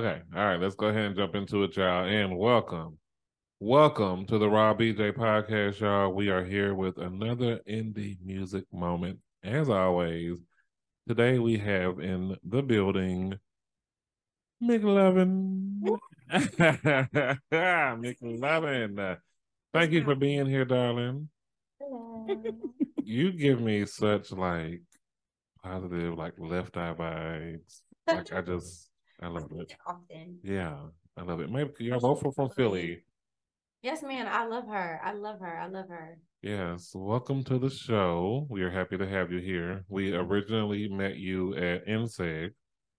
Okay. All right. Let's go ahead and jump into it, y'all. And welcome. Welcome to the Raw BJ podcast, y'all. We are here with another indie music moment. As always, today we have in the building McLovin. McLovin. Thank you for being here, darling. Hello. You give me such like positive, like left eye vibes. Like I just I love it. Often. Yeah, I love it. Maybe mm-hmm. you're both from Philly. Yes, man. I love her. I love her. I love her. Yes, welcome to the show. We are happy to have you here. We mm-hmm. originally met you at NCEG,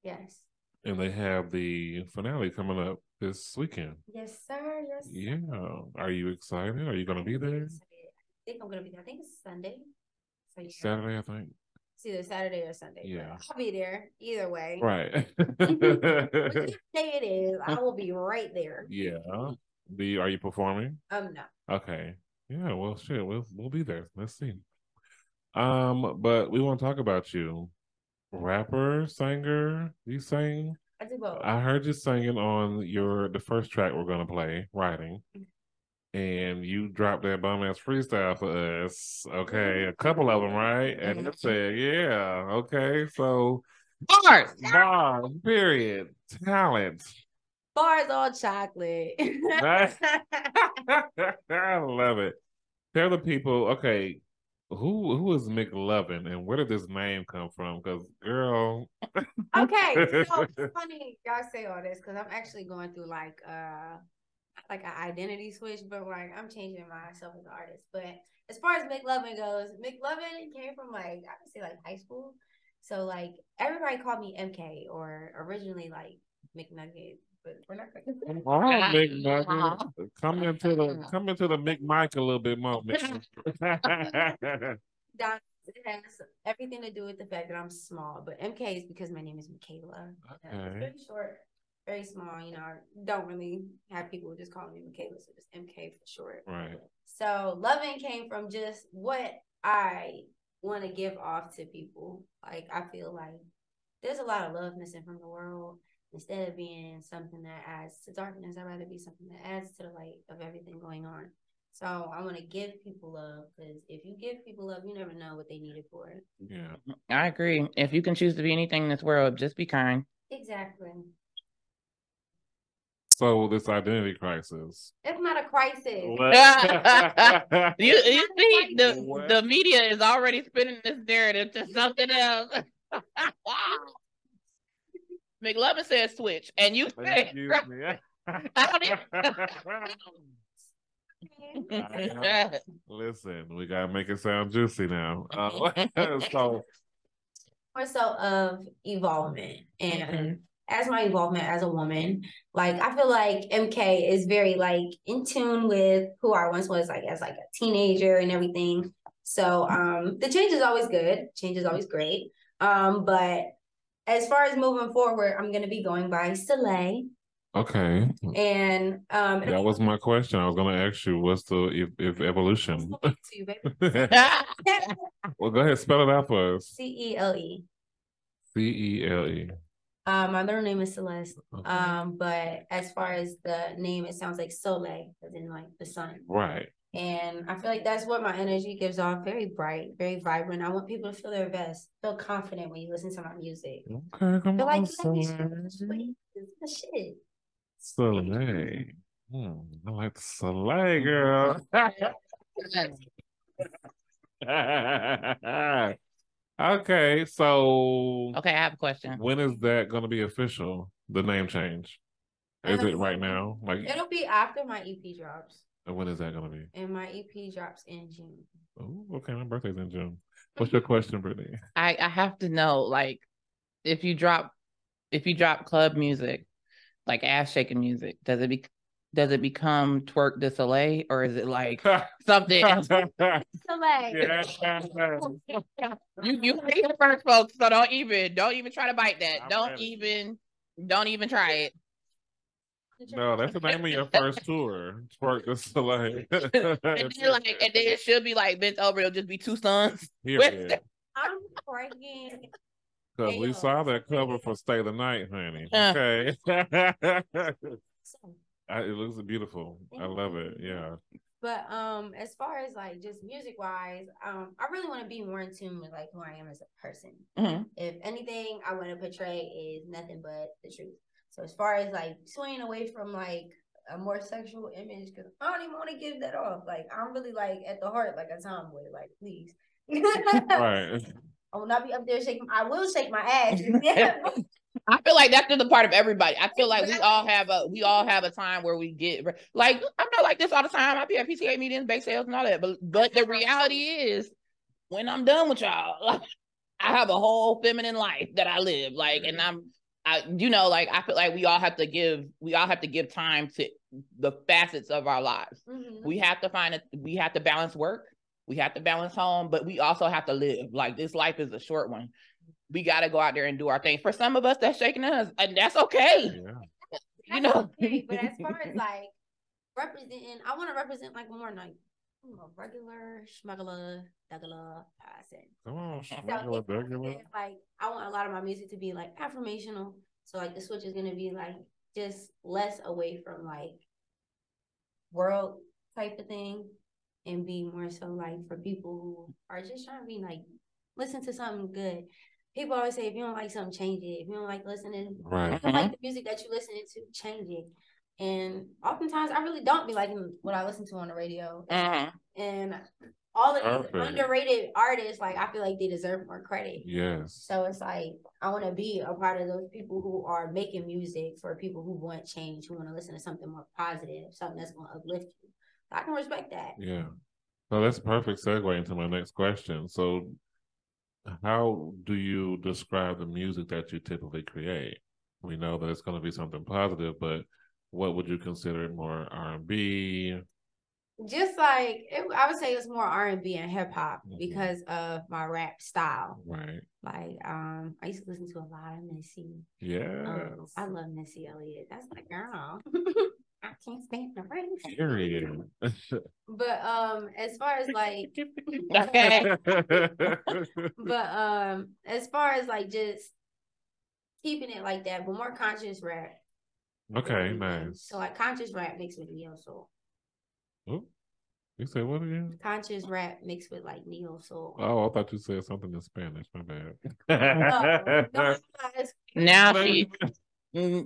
Yes. and they have the finale coming up this weekend. Yes, sir. Yes. sir. Yeah, are you excited? Are you going to be there. I think I'm gonna be there. I think it's Sunday. So yeah. Saturday? I think. It's either Saturday or Sunday. Yeah. I'll be there either way. Right. Day it is, I will be right there. yeah. Do you, are you performing? Um, no. Okay. Yeah, well shit, we'll we'll be there. Let's see. Um, but we want to talk about you. Rapper, singer, you sing? I do both. I heard you singing on your the first track we're gonna play, writing. And you dropped that bum ass freestyle for us. Okay, a couple of them, right? And I said, yeah, okay. So Bars. bars, period. Talent. Bars all chocolate. I love it. Tell the people, okay, who who is McLovin and where did this name come from? Because girl, okay, so it's funny y'all say all this because I'm actually going through like uh like an identity switch, but like I'm changing myself as an artist. But as far as McLovin goes, McLovin came from like I would say like high school. So like everybody called me MK or originally like McNugget, but we're not gonna all right, McNugget, come into the come into the McMike a little bit more. It has everything to do with the fact that I'm small, but MK is because my name is Michaela. Uh, It's Okay. very short, very small. You know, I don't really have people just calling me Michaela, so just MK for short. right. So loving came from just what I want to give off to people. Like I feel like there's a lot of love missing from the world. Instead of being something that adds to darkness, I'd rather be something that adds to the light of everything going on. So I want to give people love because if you give people love, you never know what they need it for. Yeah. I agree. If you can choose to be anything in this world, just be kind. Exactly. So this identity crisis. It's not a crisis. You, you see, the What? the media is already spinning this narrative to something else. McLovin said switch, and you say me. I don't even- Listen, we gotta make it sound juicy now. Uh, so more so of evolvement and. As my involvement as a woman like i feel like mk is very like in tune with who i once was like as like a teenager and everything so um the change is always good change is always great um but as far as moving forward i'm going to be going by soleil okay, and um that was my question. I was gonna ask you, what's the if, if evolution? to you, baby. well, go ahead, spell it out for us. c-e-l-e C E L E. um my middle name is celeste Okay. Um, but as far as the name, it sounds like Soleil, as in like the sun. Right. And I feel like that's what my energy gives off. Very bright, very vibrant. I want people to feel their best, feel confident when you listen to my music. Okay, come Feel on, like Soleil. Soleil. This is the shit. Soleil. Hmm, I like the Soleil, girl. okay, so okay, I have a question. when is that going to be official? The name change? Is it right now? Like, It'll be after my EP drops. And when is that going to be? And my EP drops in June. Oh, okay. My birthday's in June. What's your question, Brittany? I I have to know, like, if you drop, if you drop club music, like ass shaking music, does it be, does it become twerk de soleil, or is it like something? else? Soleil. You you heard it first, folks. So don't even don't even try to bite that. I'm don't ready. even don't even try it. no, that's the name of your first tour. Twerk the Soleil. And then like and then it should be like bent over. It'll just be two sons. Period. I'm praying. Because we saw that cover for Stay the Night, honey. Uh. Okay. So, I, it looks beautiful. I love it. Yeah. But um, as far as like just music wise, um, I really want to be more in tune with like who I am as a person. Mhm. If anything, I want to portray is nothing but the truth. So as far as like swaying away from like a more sexual image, because I don't even want to give that off. Like I'm really like at the heart like a tomboy. Like please. Right. I will not be up there shaking. I will shake my ass. I feel like that's just a part of everybody. I feel like we all have a we all have a time where we get like I'm not like this all the time. I be at PCA meetings, bake sales, and all that. But but the reality is, when I'm done with y'all, like, I have a whole feminine life that I live. Like, and I'm I you know like I feel like we all have to give we all have to give time to the facets of our lives. Mhm. We have to find it. We have to balance work. We have to balance home, but we also have to live. Like this life is a short one. We got to go out there and do our thing. For some of us, that's shaking us, and that's okay. Yeah. You That's know. okay, but as far as like representing, I want to represent like more like you know, regular schmuggler, duggler person. Come on, So regular, if- regular. if, like I want a lot of my music to be like affirmational. So like the switch is gonna be like just less away from like world type of thing and be more so like for people who are just trying to be like listen to something good. People always say if you don't like something, change it. If you don't like listening, Right. if you don't like the music that you're listening to, change it. And oftentimes I really don't be liking what I listen to on the radio. Mhm. And all of these Perfect. underrated artists, like I feel like they deserve more credit. Yes. So it's like I want to be a part of those people who are making music for people who want change, who want to listen to something more positive, something that's going to uplift you. I can respect that. Yeah. So that's a perfect segue into my next question. So how do you describe the music that you typically create? We know that it's going to be something positive, but what would you consider it more R and B? Just like it, I would say it's more R and B and hip hop Mhm. because of my rap style. Right. Like um, I used to listen to a lot of Missy. Yeah. Um, I love Missy Elliott. That's my girl. I can't stand the rain. Period. But um, as far as like Okay. but um as far as like just keeping it like that but more conscious rap okay, Um, nice. so like conscious rap mixed with neo soul Oh, you said what again? conscious rap mixed with like neo soul Oh, I thought you said something in Spanish. My No, bad. no, guys, Now she mm,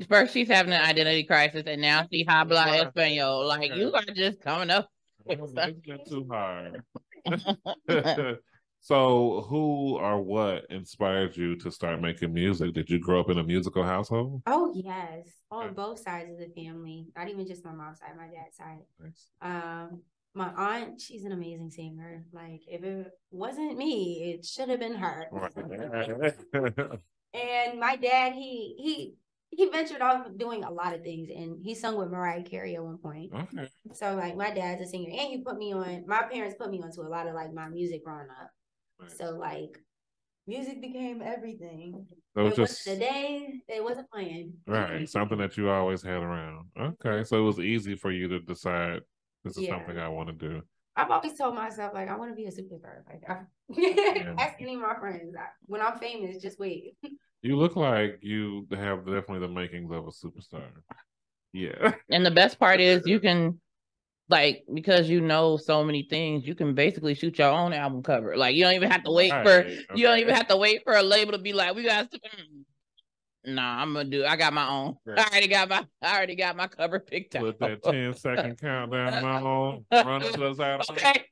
first she's having an identity crisis, and now she habla Right. español. Like you are just coming up. It's been too hard. so, who or what inspired you to start making music? Did you grow up in a musical household? oh yes on both sides of the family not even just my mom's side my dad's side Nice. um my aunt she's an amazing singer like if it wasn't me it should have been her And my dad, he he he ventured off doing a lot of things, and he sung with Mariah Carey at one point. okay. So like my dad's a singer, and he put me on. My parents put me onto a lot of like my music growing up. Nice. So like, music became everything. So it just a day it wasn't playing. right, something that you always had around. Okay, so it was easy for you to decide this is Yeah. something I want to do. I've always told myself like I want to be a superstar. Like I, ask any of my friends. I, when I'm famous, just wait. You look like you have definitely the makings of a superstar. Yeah. And the best part is you can like because you know so many things, you can basically shoot your own album cover. Like you don't even have to wait for Right, you don't even have to wait for a label to be like, we got to mm. Nah, I'm gonna do I got my own. Right. I already got my I already got my cover picked out. Put that 10 second countdown on, run to us out. Okay.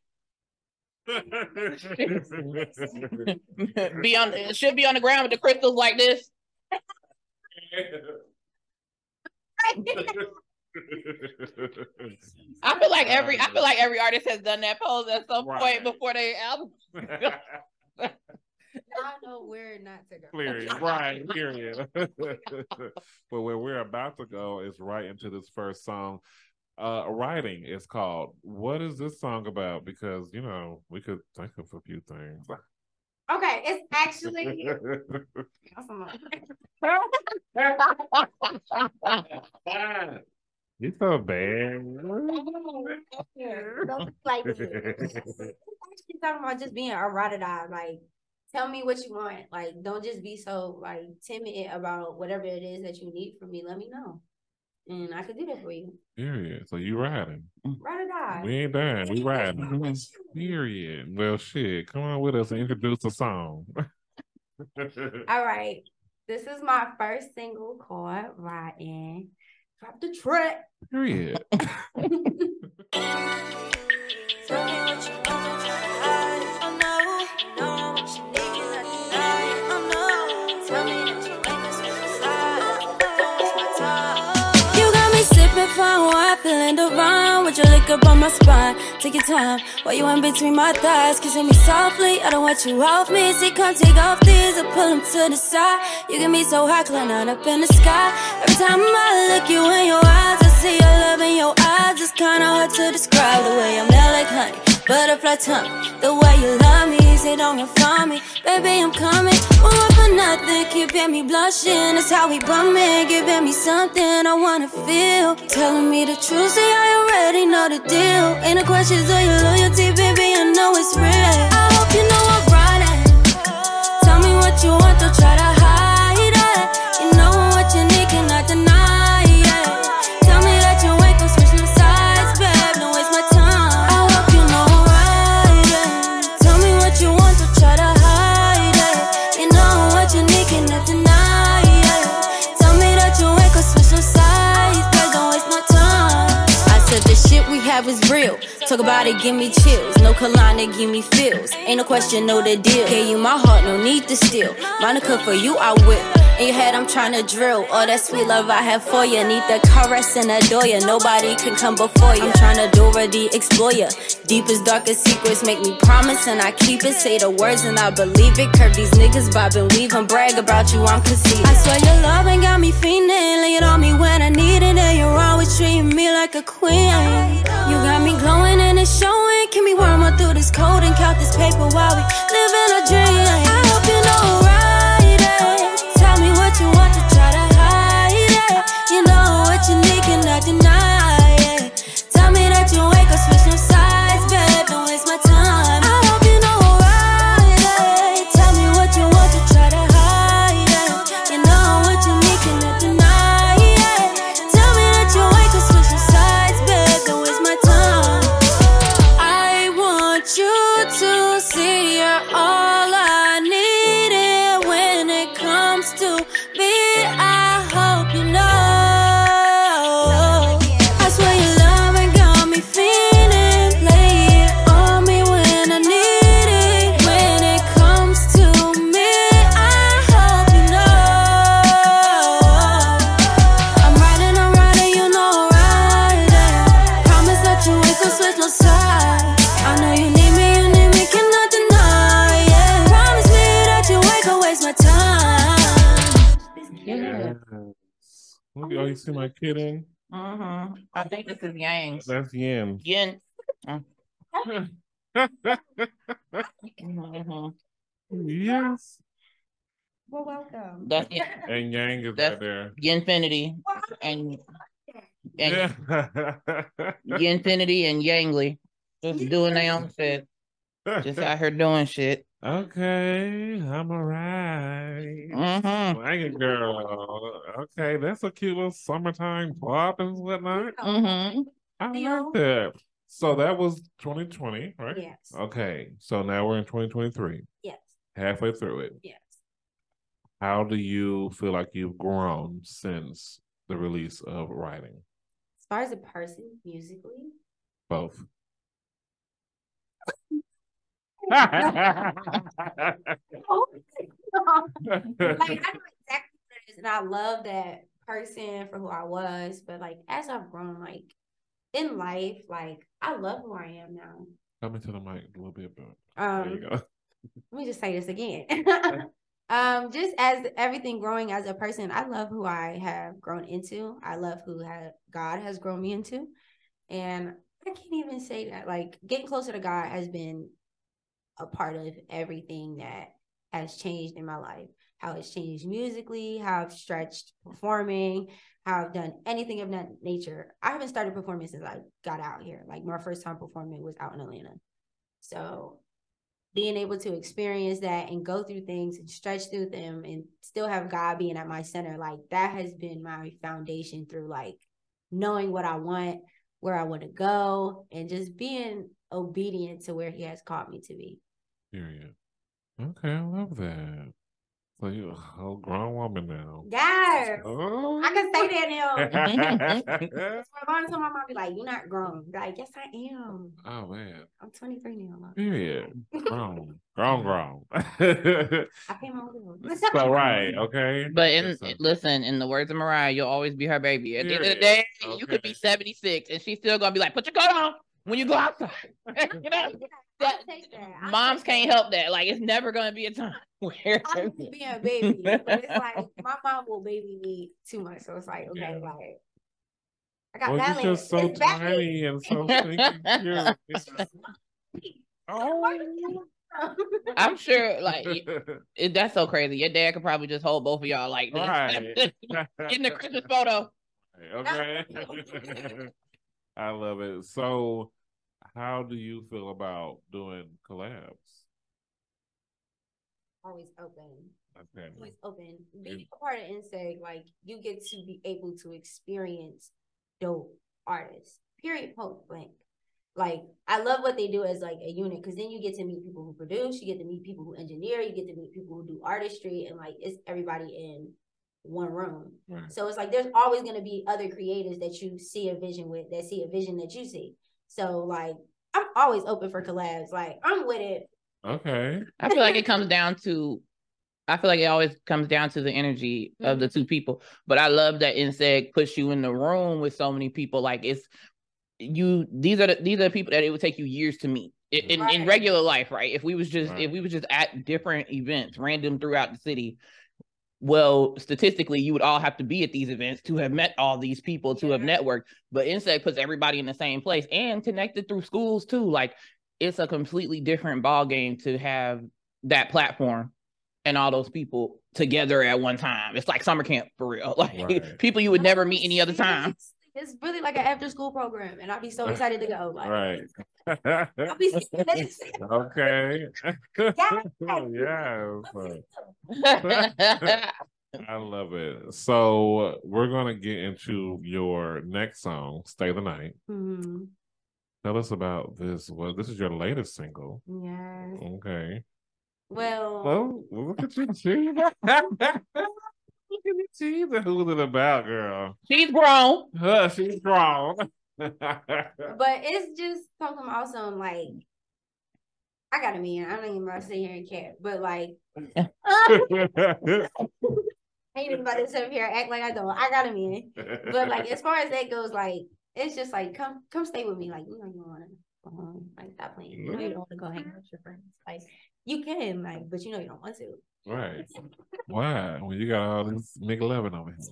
Be on it should be on the ground with the crystals like this. I feel like every I feel like every artist has done that pose at some Right. point before they album. I know where not to go. Period. Right. Period. but where we're about to go is right into this first song. Uh, writing is called. What is this song about? Because you know we could think of a few things. Okay, it's actually. He's so bad. Don't like it. It's actually talking about just being eroticized, like tell me what you want. Like, don't just be so like timid about whatever it is that you need from me. Let me know, and I could do that for you. Period. So you riding? Ride or die. We ain't dying. We riding. With you. Period. Well, shit. Come on with us and introduce a song. All right. This is my first single called Riding. Drop the track. Period. fine wine, feeling divine with your lick up on my spine. Take your time, while you in between my thighs, kissing me softly. I don't want you off me. See, come take off these and pull them to the side. You get me so high, climbing up in the sky. Every time I look you in your eyes, I see your love in your eyes. It's kinda hard to describe the way I'm. Butterfly tongue, the way you love me, say don't run from me. Baby, I'm coming, want for nothing, keeping me blushing. That's how we bumming, giving me something I wanna feel. Telling me the truth, say I already know the deal. Ain't no questions of your loyalty, baby, I know it's real. I hope you know I'm riding. Tell me what you want, don't try to have is real. Talk about it, give me chills. No Kalana, give me feels. Ain't no question, know the deal. Gave you my heart, no need to steal. Monica, for you, I will. In your head, I'm tryna drill. All that sweet love I have for you. Need the caress and adore you. Nobody can come before you. I'm tryna do already explore you. Deepest, darkest secrets make me promise and I keep it. Say the words and I believe it. Curve these niggas bobbing, weaving, brag about you, I'm conceited. I swear your love ain't got me fiending. Lay it on me when I need it. And you're always treating me like a queen. Count this paper while we live in a dream? Look, oh, you see my kitten? Mm-hmm. I think this is Yang. That's Yin. Yin. Mm-hmm. yes. Well, welcome. That's it. And Yang is That's- right there. Yinfinity and and Yeah. Yinfinity and Yangly. Just doing their own shit. Just out here doing shit. Okay, I'm alright. Mm-hmm. Blanket girl. Okay, that's a cute little summertime pop and whatnot. Mm-hmm. I Theo. like that. So that was 2020, right? Yes. Okay, so now we're in 2023, Yes. halfway through it. Yes. How do you feel like you've grown since the release of writing? As far as a person, musically, Both. like I know exactly what it is, and I love that person for who I was. But like as I've grown, like in life, like I love who I am now. Come into the mic a little bit, but there you Um, go. let me just say this again. um, just as everything growing as a person, I love who I have grown into. I love who ha- God has grown me into, and I can't even say that. Like getting closer to God has been a part of everything that has changed in my life. How it's changed musically, how I've stretched performing, how I've done anything of that nature. I haven't started performing since I got out here. Like my first time performing was out in Atlanta. So being able to experience that and go through things and stretch through them and still have God being at my center, like that has been my foundation through like knowing what I want, where I want to go, and just being obedient to where He has called me to be. Period. Okay, I love that. So you're a whole grown woman now. Yes, Oh. I can say that now. oh That's why told my mom, be like, "You're not grown." Like, yes, I am. Oh man. I'm 23 now. Mom. Period. Grown. Grown grown. I pay my own bills. so right, okay. But in Yes, listen, in the words of Mariah, you'll always be her baby. At the end of the Period. day, you could be 76 and she's still gonna be like, put your coat on when you go outside. you know? That. Moms take can't that. help that. Like it's never gonna be a time where I'm being a baby, but it's like my mom will baby me too much, so it's like okay, Yeah. like I got Well, you're just so It's balance. tiny and so stinky cute. Oh. I'm sure like it, that's so crazy. Your dad could probably just hold both of y'all like this. Right. in the Christmas photo. Okay. I love it. So, how do you feel about doing collabs? Always open. Okay. Always open. Being a part of NCEG, like you get to be able to experience dope artists. Period. Point blank. Like I love what they do as like a unit because then you get to meet people who produce, you get to meet people who engineer, you get to meet people who do artistry, and like it's everybody in one room. Right. So it's like there's always going to be other creators that you see a vision with that see a vision that you see. So like I'm always open for collabs. Like I'm with it. Okay. I feel like it comes down to I feel like it always comes down to the energy of Mm-hmm. the two people. But I love that NCEG puts you in the room with so many people. Like it's you these are the these are the people that it would take you years to meet. In, in, in regular life, right? If we was just Right. if we was just at different events, random throughout the city, well, statistically, you would all have to be at these events to have met all these people to have networked. But NCEG puts everybody in the same place and connected through schools too. Like it's a completely different ball game to have that platform and all those people together at one time. It's like summer camp for real. Like Right. people you would never meet any other time. It's really like an after school program, and I'd be so excited to go. Like, Right. I'll be okay. Yeah. I love it. So we're gonna get into your next song, "Stay the Night." Mhm. Tell us about this. Well, this is your latest single. Yes. Okay. Well, Well, look at you. Look at you teasing. Who's it about, girl? She's grown. Huh, she's grown. but it's just something awesome. Like, I got a man. I don't even about to sit here and care, but like, I ain't even about to sit here and act like I don't. I got a man. But like, as far as that goes, like, it's just like, come, come stay with me. Like, you know, you don't want to go home. Like, stop playing. You know, you don't want to go hang out with your friends. Like, you can, like, but you know, you don't want to. right. Why? When you got all this McLovin over here.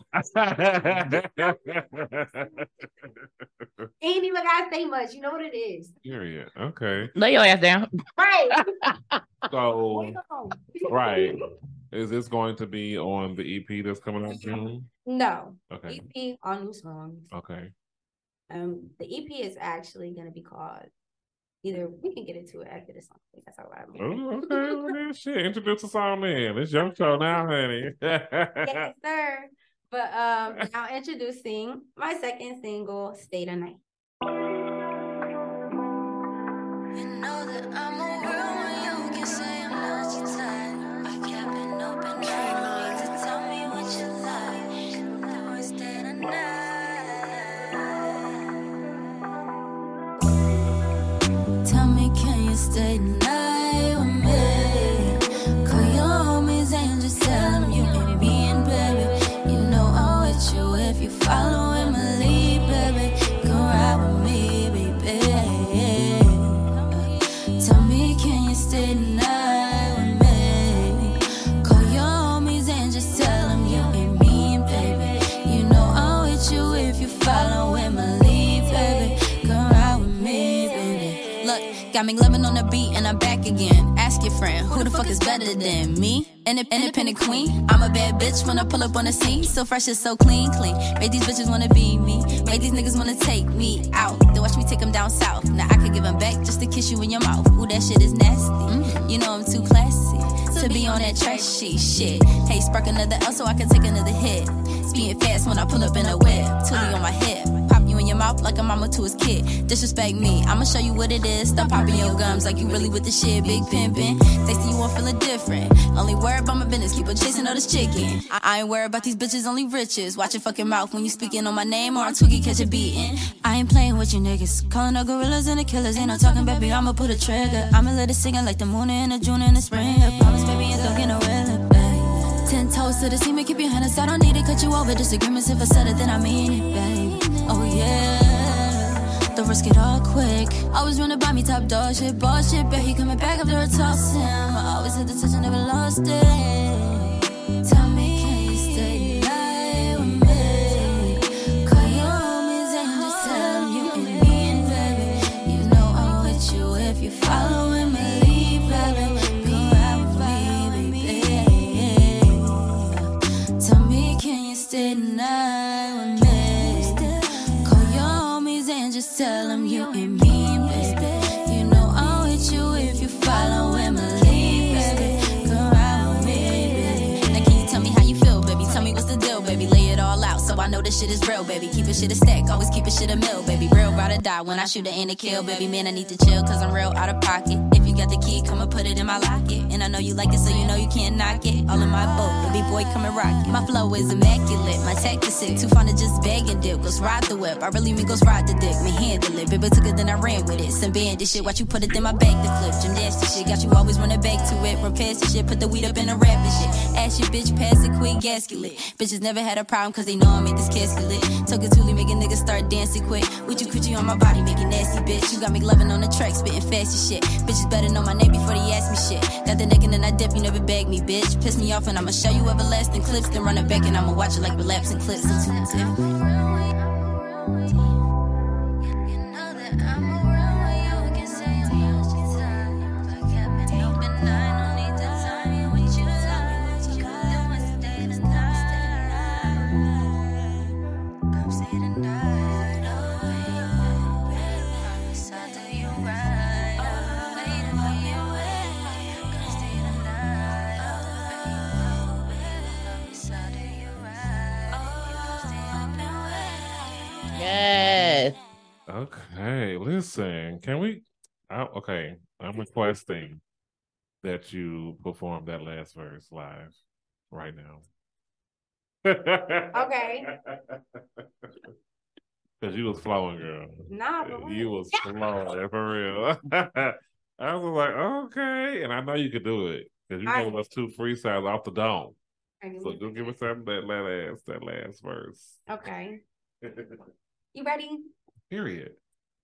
Ain't even gotta say much. You know what it is. Period. Okay. Lay your ass down. Right. So, right. Is this going to be on the EP that's coming out June? No. Okay. EP, all new songs. Okay. Um, the EP is actually gonna be called. Either we can get into it after the song. That's all right. Oh, okay. Well, then, shit. Introduce us on in. It's your show now, honey. yes, sir. But um, now introducing my second single, "Stay the Night." You know got me loving on the beat and I'm back again. Ask your friend, who the fuck is better than me? Independent queen. I'm a bad bitch when I pull up on the scene. So fresh and so clean, clean. Make these bitches wanna be me. Make these niggas wanna take me out. Then watch me take them down south. Now I could give them back just to kiss you in your mouth. Ooh, that shit is nasty. Mm-hmm. You know I'm too classy to be on that trashy shit. Hey, spark another L so I can take another hit. Speeding fast when I pull up in a whip. Tootie on my hip. Your mouth like a mama to his kid. Disrespect me, I'ma show you what it is. Stop popping your gums like you really with the shit. Big pimpin'. Tasty, you won't feeling different. Only worry about my business, keep on chasing all this chicken. I, I ain't worried about these bitches, only riches. Watch your fucking mouth when you speaking on my name or I'm tweaking, catch a beating. I ain't playing with you niggas. Calling the gorillas and the killers. Ain't no talking, baby, I'ma pull the trigger. I'ma let it singing like the moon in the June and the spring. I promise, baby, and don't get no. Ten toes to the seam, keep your hands. I don't need to cut you over. Disagreements, if I said it, then I mean it, babe. Oh yeah. Don't it all quick. Always by me, top dog shit, bullshit. Bet he coming back after a toss him. I always had the touch, I never lost it. Know this shit is real, baby. Keep it shit a stack, always keep it shit a mill, baby. Real ride or die when I shoot it ain't a kill, baby. Man, I need to chill cause I'm real out of pocket. If you got the key, come and put it in my locket. And I know you like it, so you know you can't knock it. All in my boat, baby boy, come and rock it. My flow is immaculate, my tech is sick. Too fun to just beg and dip. Goes ride the whip. I really mean goes ride the dick. Me handle it. Baby took it, then I ran with it. Some bandit shit, watch you put it in my bag to flip. Gymnastic shit, got you always running back to it. Past the shit, put the weed up in a rap and shit. Ask your bitch, pass it quick, gasket. Bitches never had a problem cause they know I made this casket lit. Took it Tuli, making niggas start dancing quick. With you, coochie on my body, making nasty bitch. You got me loving on the track, spitting fast as shit. Bitches better know my name before they ask me shit. Got the neck and then I dip, you never beg me, bitch. Piss me off and I'ma show you everlasting clips. Then run it back and I'ma watch it like relapsing clips. I'm too different. Okay, listen. Can we? I, okay, I'm requesting that you perform that last verse live right now. Okay. Because you was flowing, girl. Nah, but You was flowing for real. I was like, okay, and I know you could do it because you gave us two freestyles off the dome. So just give us that that last that last verse. Okay. You ready? Period.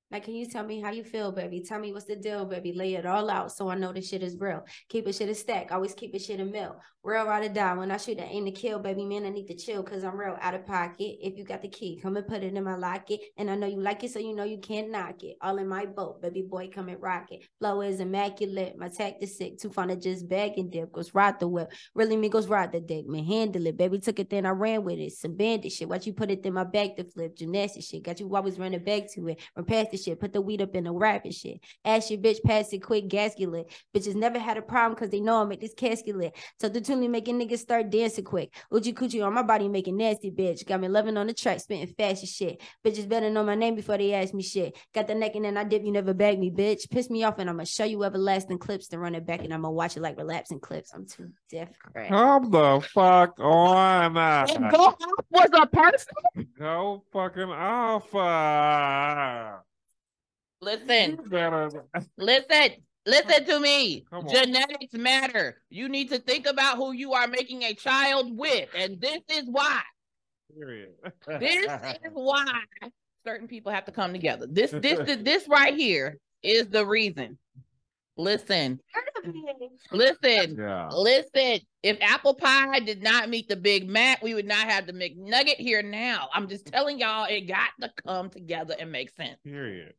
Like, can you tell me how you feel, baby? Tell me what's the deal, baby. Lay it all out so I know this shit is real. Keep it shit a stack. Always keep it shit a mill. Real ride or die. When I shoot, I aim to kill, baby. Man, I need to chill because I'm real out of pocket. If you got the key, come and put it in my locket. And I know you like it, so you know you can't knock it. All in my boat, baby boy, come and rock it. Flow is immaculate. My tact is sick. Too fun to just bag and dip. Goes ride the whip. Really me goes ride the dick. Man, handle it. Baby took it, then I ran with it. Some bandit shit. Watch you put it in my back to flip. Gymnastic shit. Got you always running back to it. Run past the shit. Put the weed up in the rap and shit. Ask your bitch, pass it quick, gasket lit. Bitches never had a problem because they know I make this casket lit. So the tune making niggas start dancing quick. Uchi coochie on my body making nasty bitch. Got me loving on the track, spitting fast as shit. Bitches better know my name before they ask me shit. Got the neck and then I dip, you never bag me, bitch. Piss me off and I'ma show you everlasting clips to run it back and I'ma watch it like relapsing clips. I'm too different. Come the fuck on. And go off was a person. Go fucking off. Uh. Listen, listen, listen to me. Genetics matter. You need to think about who you are making a child with, and this is why. Period. This is why certain people have to come together. This, this, this, this right here is the reason. Listen, listen. yeah. Listen, if apple pie did not meet the Big Mac, we would not have the McNugget here now. I'm just telling y'all, it got to come together and make sense. Period.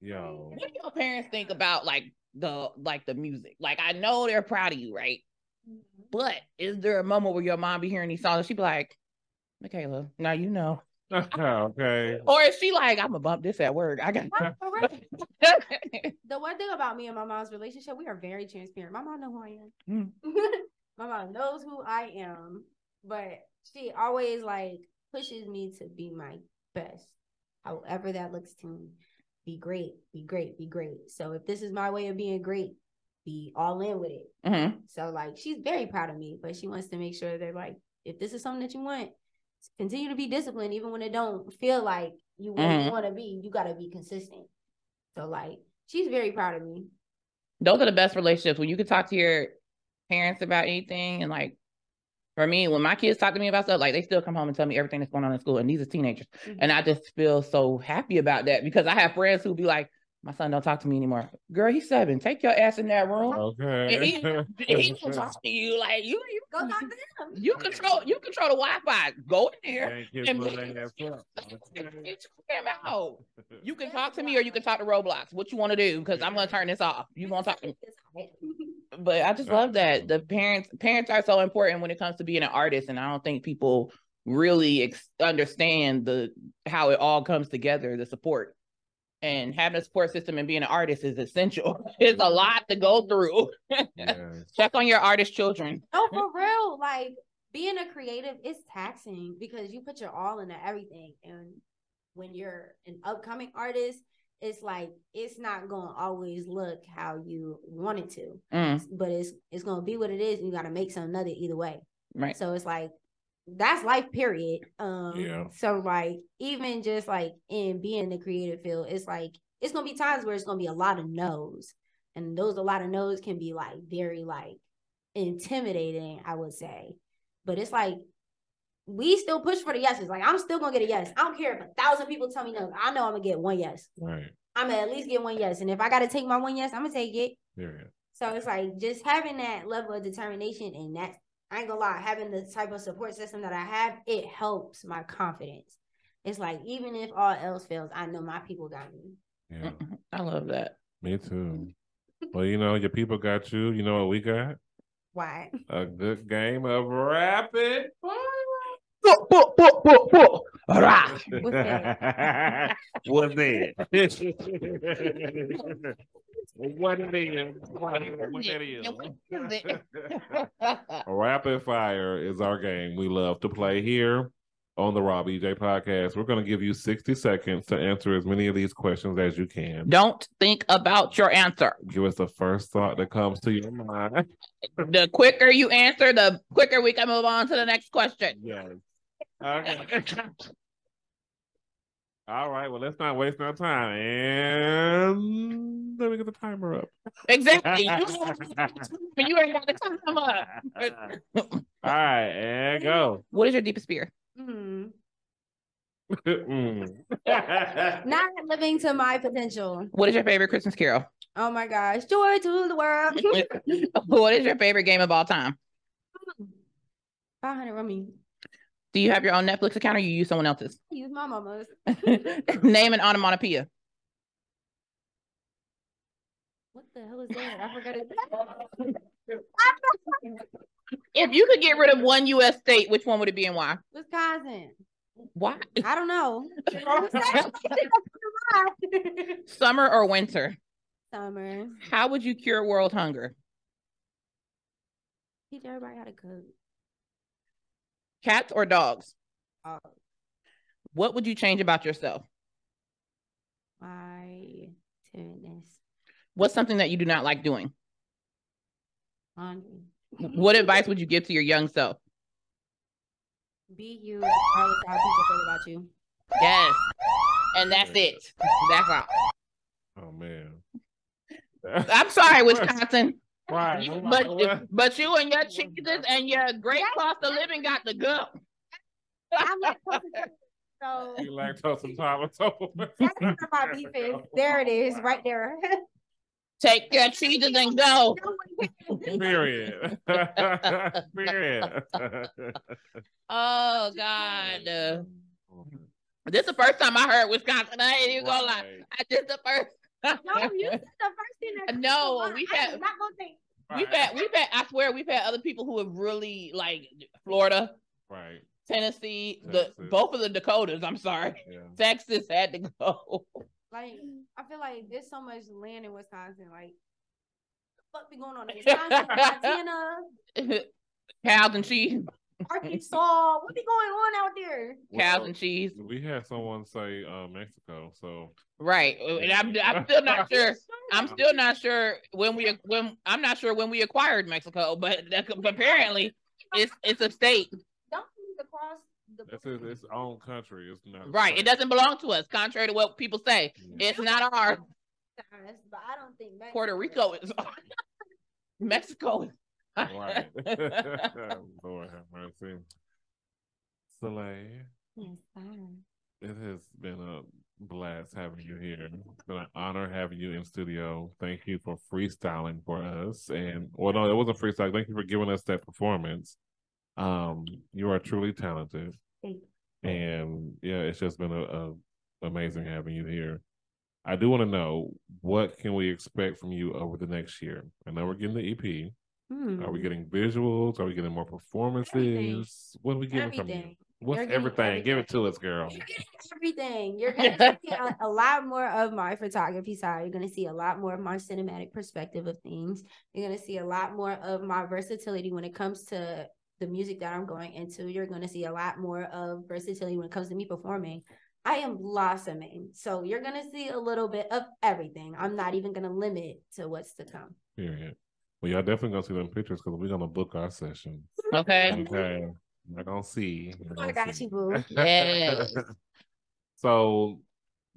Yo. What do your parents think about like the like the music? Like I know they're proud of you, right? Mm-hmm. But is there a moment where your mom be hearing these songs and she be like, Michaela, now you know. okay. Or is she like, I'm gonna bump this at work. I got For real. the one thing about me and my mom's relationship, we are very transparent. My mom knows who I am. Hmm. my mom knows who I am, but she always like pushes me to be my best. However that looks to me. Be great, be great, be great. So if this is my way of being great, be all in with it. Mhm. So like she's very proud of me, but she wants to make sure that like if this is something that you want, continue to be disciplined even when it don't feel like you Mhm. you want to be. You got to be consistent. So like she's very proud of me. Those are the best relationships when you can talk to your parents about anything and like for me, when my kids talk to me about stuff, like they still come home and tell me everything that's going on in school, and these are teenagers. Mm-hmm. And I just feel so happy about that because I have friends who be like, My son don't talk to me anymore. Girl, he's seven. Take your ass in that room. Okay. And he, he will talk to you like you you Go talk to them. you control you control the Wi-Fi. Go in there. Thank you and for be- letting us up. Get him out. You can talk to me or you can talk to Roblox. What you want to do? Because I'm gonna turn this off. You gonna talk to me. But I just love that the parents parents are so important when it comes to being an artist, and I don't think people really ex- understand the how it all comes together, the support. And having a support system and being an artist is essential. It's a lot to go through. Yes. Check on your artist children. No, for real. Like being a creative is taxing because you put your all into everything. And when you're an upcoming artist, it's like it's not gonna always look how you want it to. Mm, But it's it's gonna be what it is, and you gotta make something of it either way. right. So it's like that's life period. Um Yeah. so like even just like in being the creative field, it's like it's gonna be times where it's gonna be a lot of no's. And those a lot of no's can be like very like intimidating, I would say. But it's like we still push for the yeses. Like I'm still gonna get a yes. I don't care if a thousand people tell me no. I know I'm gonna get one yes. Right. I'm gonna at least get one yes. And if I gotta take my one yes, I'm gonna take it. Period. So it's like just having that level of determination and that I ain't gonna lie, having the type of support system that I have, it helps my confidence. It's like even if all else fails, I know my people got me. Yeah. I love that. Me too. Well, you know, your people got you. You know what we got? Why? A good game of rapid Boop, boop, boop, boop, boop. Hurrah. What's that? What's that? what it is? What it is? Rapid fire is our game we love to play here on the Raw BJ podcast. We're going to give you 60 seconds to answer as many of these questions as you can. Don't think about your answer. Give us the first thought that comes to your mind. The quicker you answer, the quicker we can move on to the next question. Yes. Okay. All right. Well, let's not waste no time. And let me get the timer up. Exactly. You, you ain't got the time up. All right, and go. What is your deepest fear? Mm. Mm. Not living to my potential. What is your favorite Christmas carol? Oh my gosh. Joy to the world. what is your favorite game of all time? 500 rummy. Do you have your own Netflix account or you use someone else's? Use my mama's. Name an onomatopoeia. What the hell is that? I forgot it. If you could get rid of one U.S. state, which one would it be and why? Wisconsin. Why? I don't know. Summer or winter? Summer. How would you cure world hunger? Teach everybody how to cook. Cats or dogs? Oh, What would you change about yourself? my timidness. What's something that you do not like doing? Hungry. What advice would you give to your young self? Be you regardless of how people feel about you. Yes. And that's it. That's all. Oh man. I'm sorry, Wisconsin. Why? You- but but you and your cheeses and your great cost of living got to go. I'm lactose intolerant, so You lactose intolerant. that's my beef is. There it is, right there. Take your cheeses and go. Period. Period. Oh God. This is the first time I heard Wisconsin. I ain't even gonna lie. I just the first No, you said the first thing that No, we I had- am not gonna think. We've had we've had I swear we've had other people who have really like Florida, right. Tennessee, the both of the Dakotas. I'm sorry, Yeah. Texas had to go. Like, I feel like there's so much land in Wisconsin. Like, what be going on in Wisconsin, Montana, Cows and cheese, Arkansas? What be going on out there? cows Well, and cheese. We had someone say uh, Mexico, so Right, and I'm I'm still not sure. I'm still not sure when we when I'm not sure when we acquired Mexico, but apparently it's it's a state. Don't move across the. this is its own country. It's not Right, it doesn't belong to us, contrary to what people say. Yeah. It's not ours. But I don't think Mexico Puerto Rico is Mexico. is- Right. Lord have mercy. Soleil, Yes, it has been a blast having you here. It's been an honor having you in studio. Thank you for freestyling for us. And well, no, it wasn't freestyle. Thank you for giving us that performance. Um, you are truly talented. And yeah, it's just been a, a amazing having you here. I do want to know what can we expect from you over the next year? I know we're getting the EP. Hmm. Are we getting visuals? Are we getting more performances? What are we getting from you? What's getting everything? Give it to us, girl. You're getting everything. You're gonna see a, a lot more of my photography side. You're gonna see a lot more of my cinematic perspective of things. You're gonna see a lot more of my versatility when it comes to the music that I'm going into. You're gonna see a lot more of versatility when it comes to me performing. I am blossoming. So you're gonna see a little bit of everything. I'm not even gonna limit to what's to come. Period. Well, y'all definitely gonna see them pictures because we're gonna book our session. Okay. Okay. We're gonna see. We're I oh gonna got see. you, boo. Yes. so,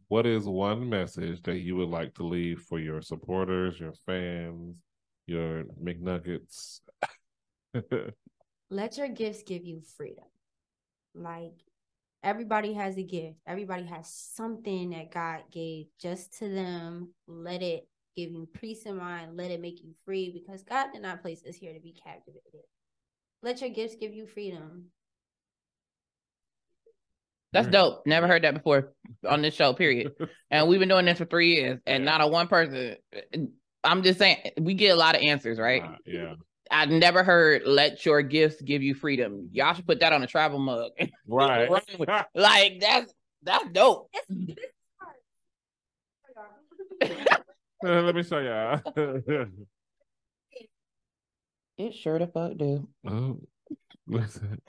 what is one message that you would like to leave for your supporters, your fans, your McNuggets? let your gifts give you freedom. Like everybody has a gift. Everybody has something that God gave just to them. Let it give you peace of mind. Let it make you free because God did not place us here to be captivated. Let your gifts give you freedom. That's dope. Never heard that before on this show, period. And we've been doing this for three years and not a one person. I'm just saying, we get a lot of answers, right? Uh, yeah. I never heard let your gifts give you freedom. Y'all should put that on a travel mug. Right. Like that's that's dope. Let me show y'all. It sure the fuck do. oh, listen.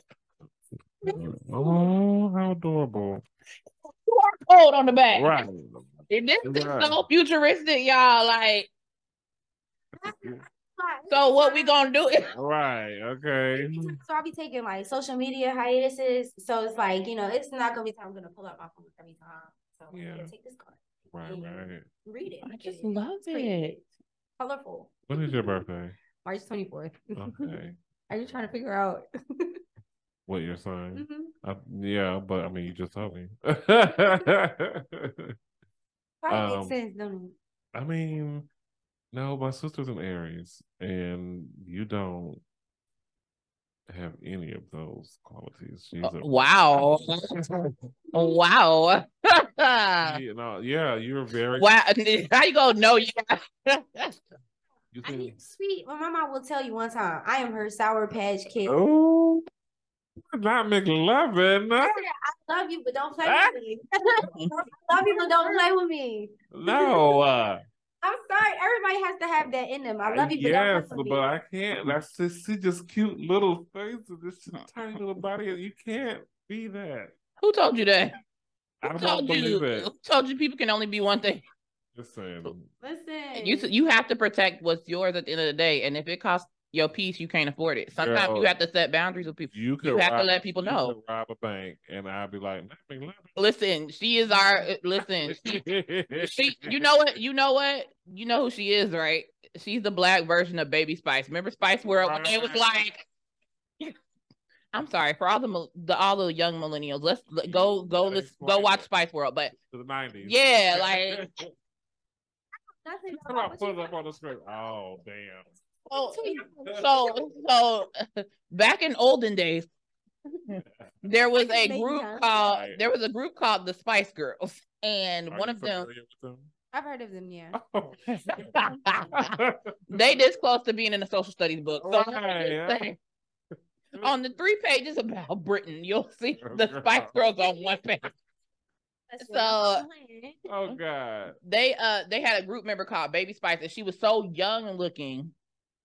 Oh, how adorable. QR code on the back. Right. And this is Right. so futuristic, y'all. Like, so what we gonna do? is- Right. Okay. So I'll be taking like social media hiatuses. So it's like, you know, it's not gonna be time I'm gonna pull out my phone every time. So Yeah. yeah, take this card. Right. Right. Read it. I just it. love It's it. Colorful. When is your birthday? March 24th. Okay. Are you trying to figure out? What your sign? Mhm. Uh, yeah, but I mean, you just told me. Probably Um, makes sense, don't it? I mean, no, my sister's an Aries, and you don't have any of those qualities. She's Uh, a wow. wow. You know, yeah, you're very. wow. How you go? No, yeah. You I think, need sweet. My mom will tell you one time, I am her sour patch kid. oh, not McLovin. I I love you, but don't play with me. I love you, but don't play with me. No. Uh, I'm sorry. Everybody has to have that in them. I love you, but yes, don't but. I can't. That's just see just cute little faces, this tiny little body. You can't be that. Who told you that? I Who don't told you? believe it. Who told you people can only be one thing? Just saying. Listen. You you have to protect what's yours at the end of the day, and if it costs your peace, you can't afford it. Sometimes Girl, you have to set boundaries with people. You could You have to let people know. rob a bank, and I'd be like, "Not McLovin." Listen, she is our uh, listen. She, you know what? You know what? You know who she is, right? She's the black version of Baby Spice. Remember Spice World when they was like, I'm sorry for all the the all the young millennials. Let's let- go go let's go watch Spice World. But to the nineties. Yeah, like- Nothing put it up on the screen. Oh damn. Oh, so so back in olden days, there was a group called there was a group called the Spice Girls, and Are one of them them? I've heard of them. Yeah. they this close to being in a social studies book. So let me just Right. say, on the three pages about Britain, you'll see the Spice Girls on one page. That's So- what I'm saying. oh God. They uh they had a group member called Baby Spice, and she was so young looking.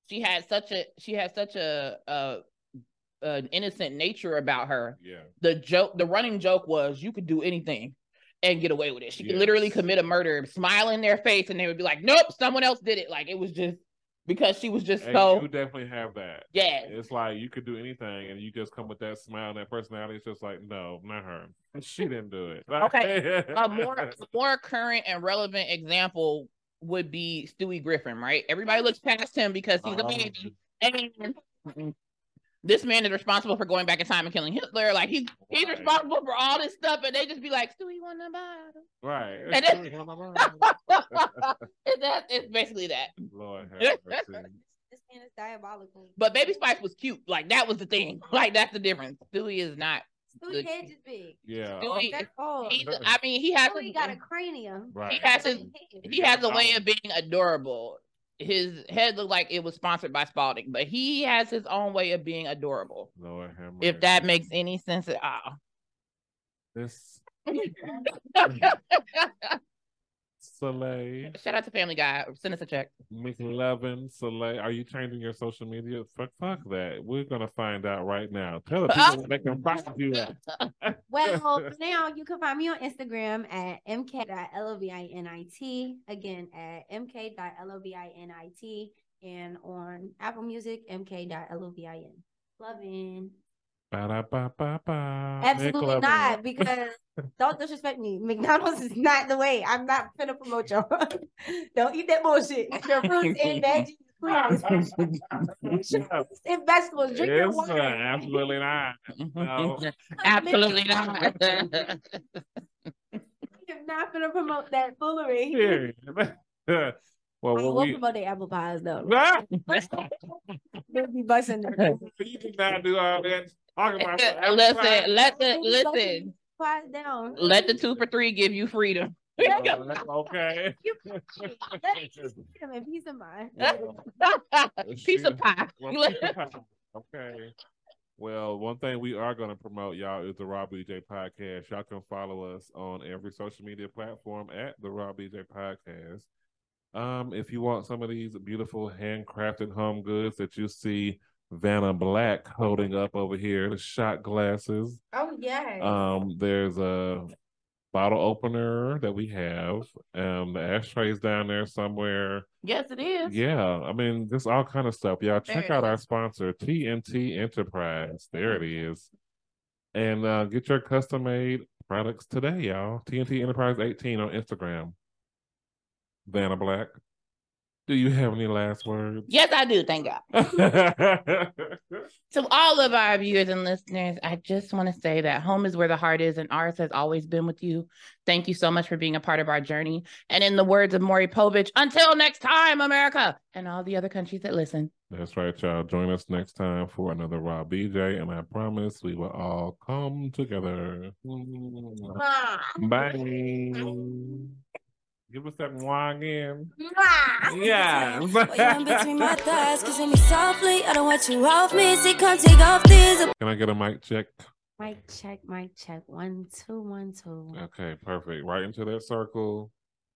She had such a she had such a uh an innocent nature about her. Yeah. The joke, the running joke was you could do anything and get away with it. She could literally commit a murder, smile in their face, and they would be like, "Nope, someone else did it." Like it was just because she was just And so you definitely have that. yeah. It's like you could do anything, and you just come with that smile and that personality. It's just like, no, not her. She didn't do it. Okay, A more a more current and relevant example would be Stewie Griffin, right? Everybody looks past him because he's a um, Oh. baby, and this man is responsible for going back in time and killing Hitler. Like he's he's Right. responsible for all this stuff, and they just be like, Stewie won the battle. right. And it- and that is basically that. Lord have mercy. This man is diabolical. But Baby Spice was cute. Like that was the thing. Like that's the difference. Stewie is not. Stewie Good. head is big. Yeah. Stewie, That's all. he's, I mean, he has Stewie a, got a cranium. Right. he has his He he has got a way of being adorable. His head looked like it was sponsored by Spalding, but he has his own way of being adorable. Lord have mercy. If that makes any sense at all. this Soleil Shout out to Family Guy. Send us a check. McLovin Soleil, are you changing your social media? Fuck, fuck that. We're gonna find out right now. Tell the people where they can find you at. Well, now you can find me on Instagram at mk.lovinit. Again, at mk.lovinit. And on Apple Music, mk.lovin. Loving. Ba-da-ba-ba-ba. Absolutely not, because don't disrespect me. McDonald's is not the way. I'm not finna promote y'all. don't eat that bullshit. Your fruits and veggies, and vegetables. Drink your It's, uh, water. absolutely not. No. Absolutely not. I'm not gonna promote that foolery. Period. well, I what will we promote the apple pies though. They'll be busting their you did not do all that. Talk about some listen, let the They'll be busting listen. pies down. Let the two for three give you freedom. okay. You- Let me just give them a piece of mind. Piece of pie. Well, piece of pie. okay. Well, one thing we are going to promote, y'all, is the Raw BJ Podcast. Y'all can follow us on every social media platform at the Raw BJ Podcast. Um, if you want some of these beautiful handcrafted home goods that you see Vanna Black holding up over here, the shot glasses. Oh yeah. Um, there's a bottle opener that we have. Um, the ashtrays down there somewhere. yes, it is. Yeah, I mean, just all kind of stuff. Y'all There check out our sponsor, TNT Enterprise. There it is. And uh, get your custom made products today, y'all. TNT Enterprise 18 on Instagram. Vanna Black. Do you have any last words? Yes, I do. Thank God. To all of our viewers and listeners, I just want to say that home is where the heart is, and ours has always been with you. Thank you so much for being a part of our journey. And in the words of Maury Povich, until next time, America, and all the other countries that listen. That's right, y'all. Join us next time for another Raw BJ, and I promise we will all come together. Bye. Give us that one again. Yeah. Well, you between my thighs, kissing me softly. I don't want you off me. See, come take off these. Can I get a mic check? Mic check, mic check. One, two, one, two. Okay, perfect. Right into that circle,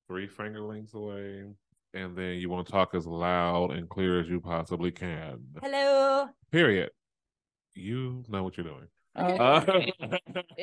three finger lengths away, and then you want to talk as loud and clear as you possibly can. Hello. Period. You know what you're doing. Okay. Uh, It-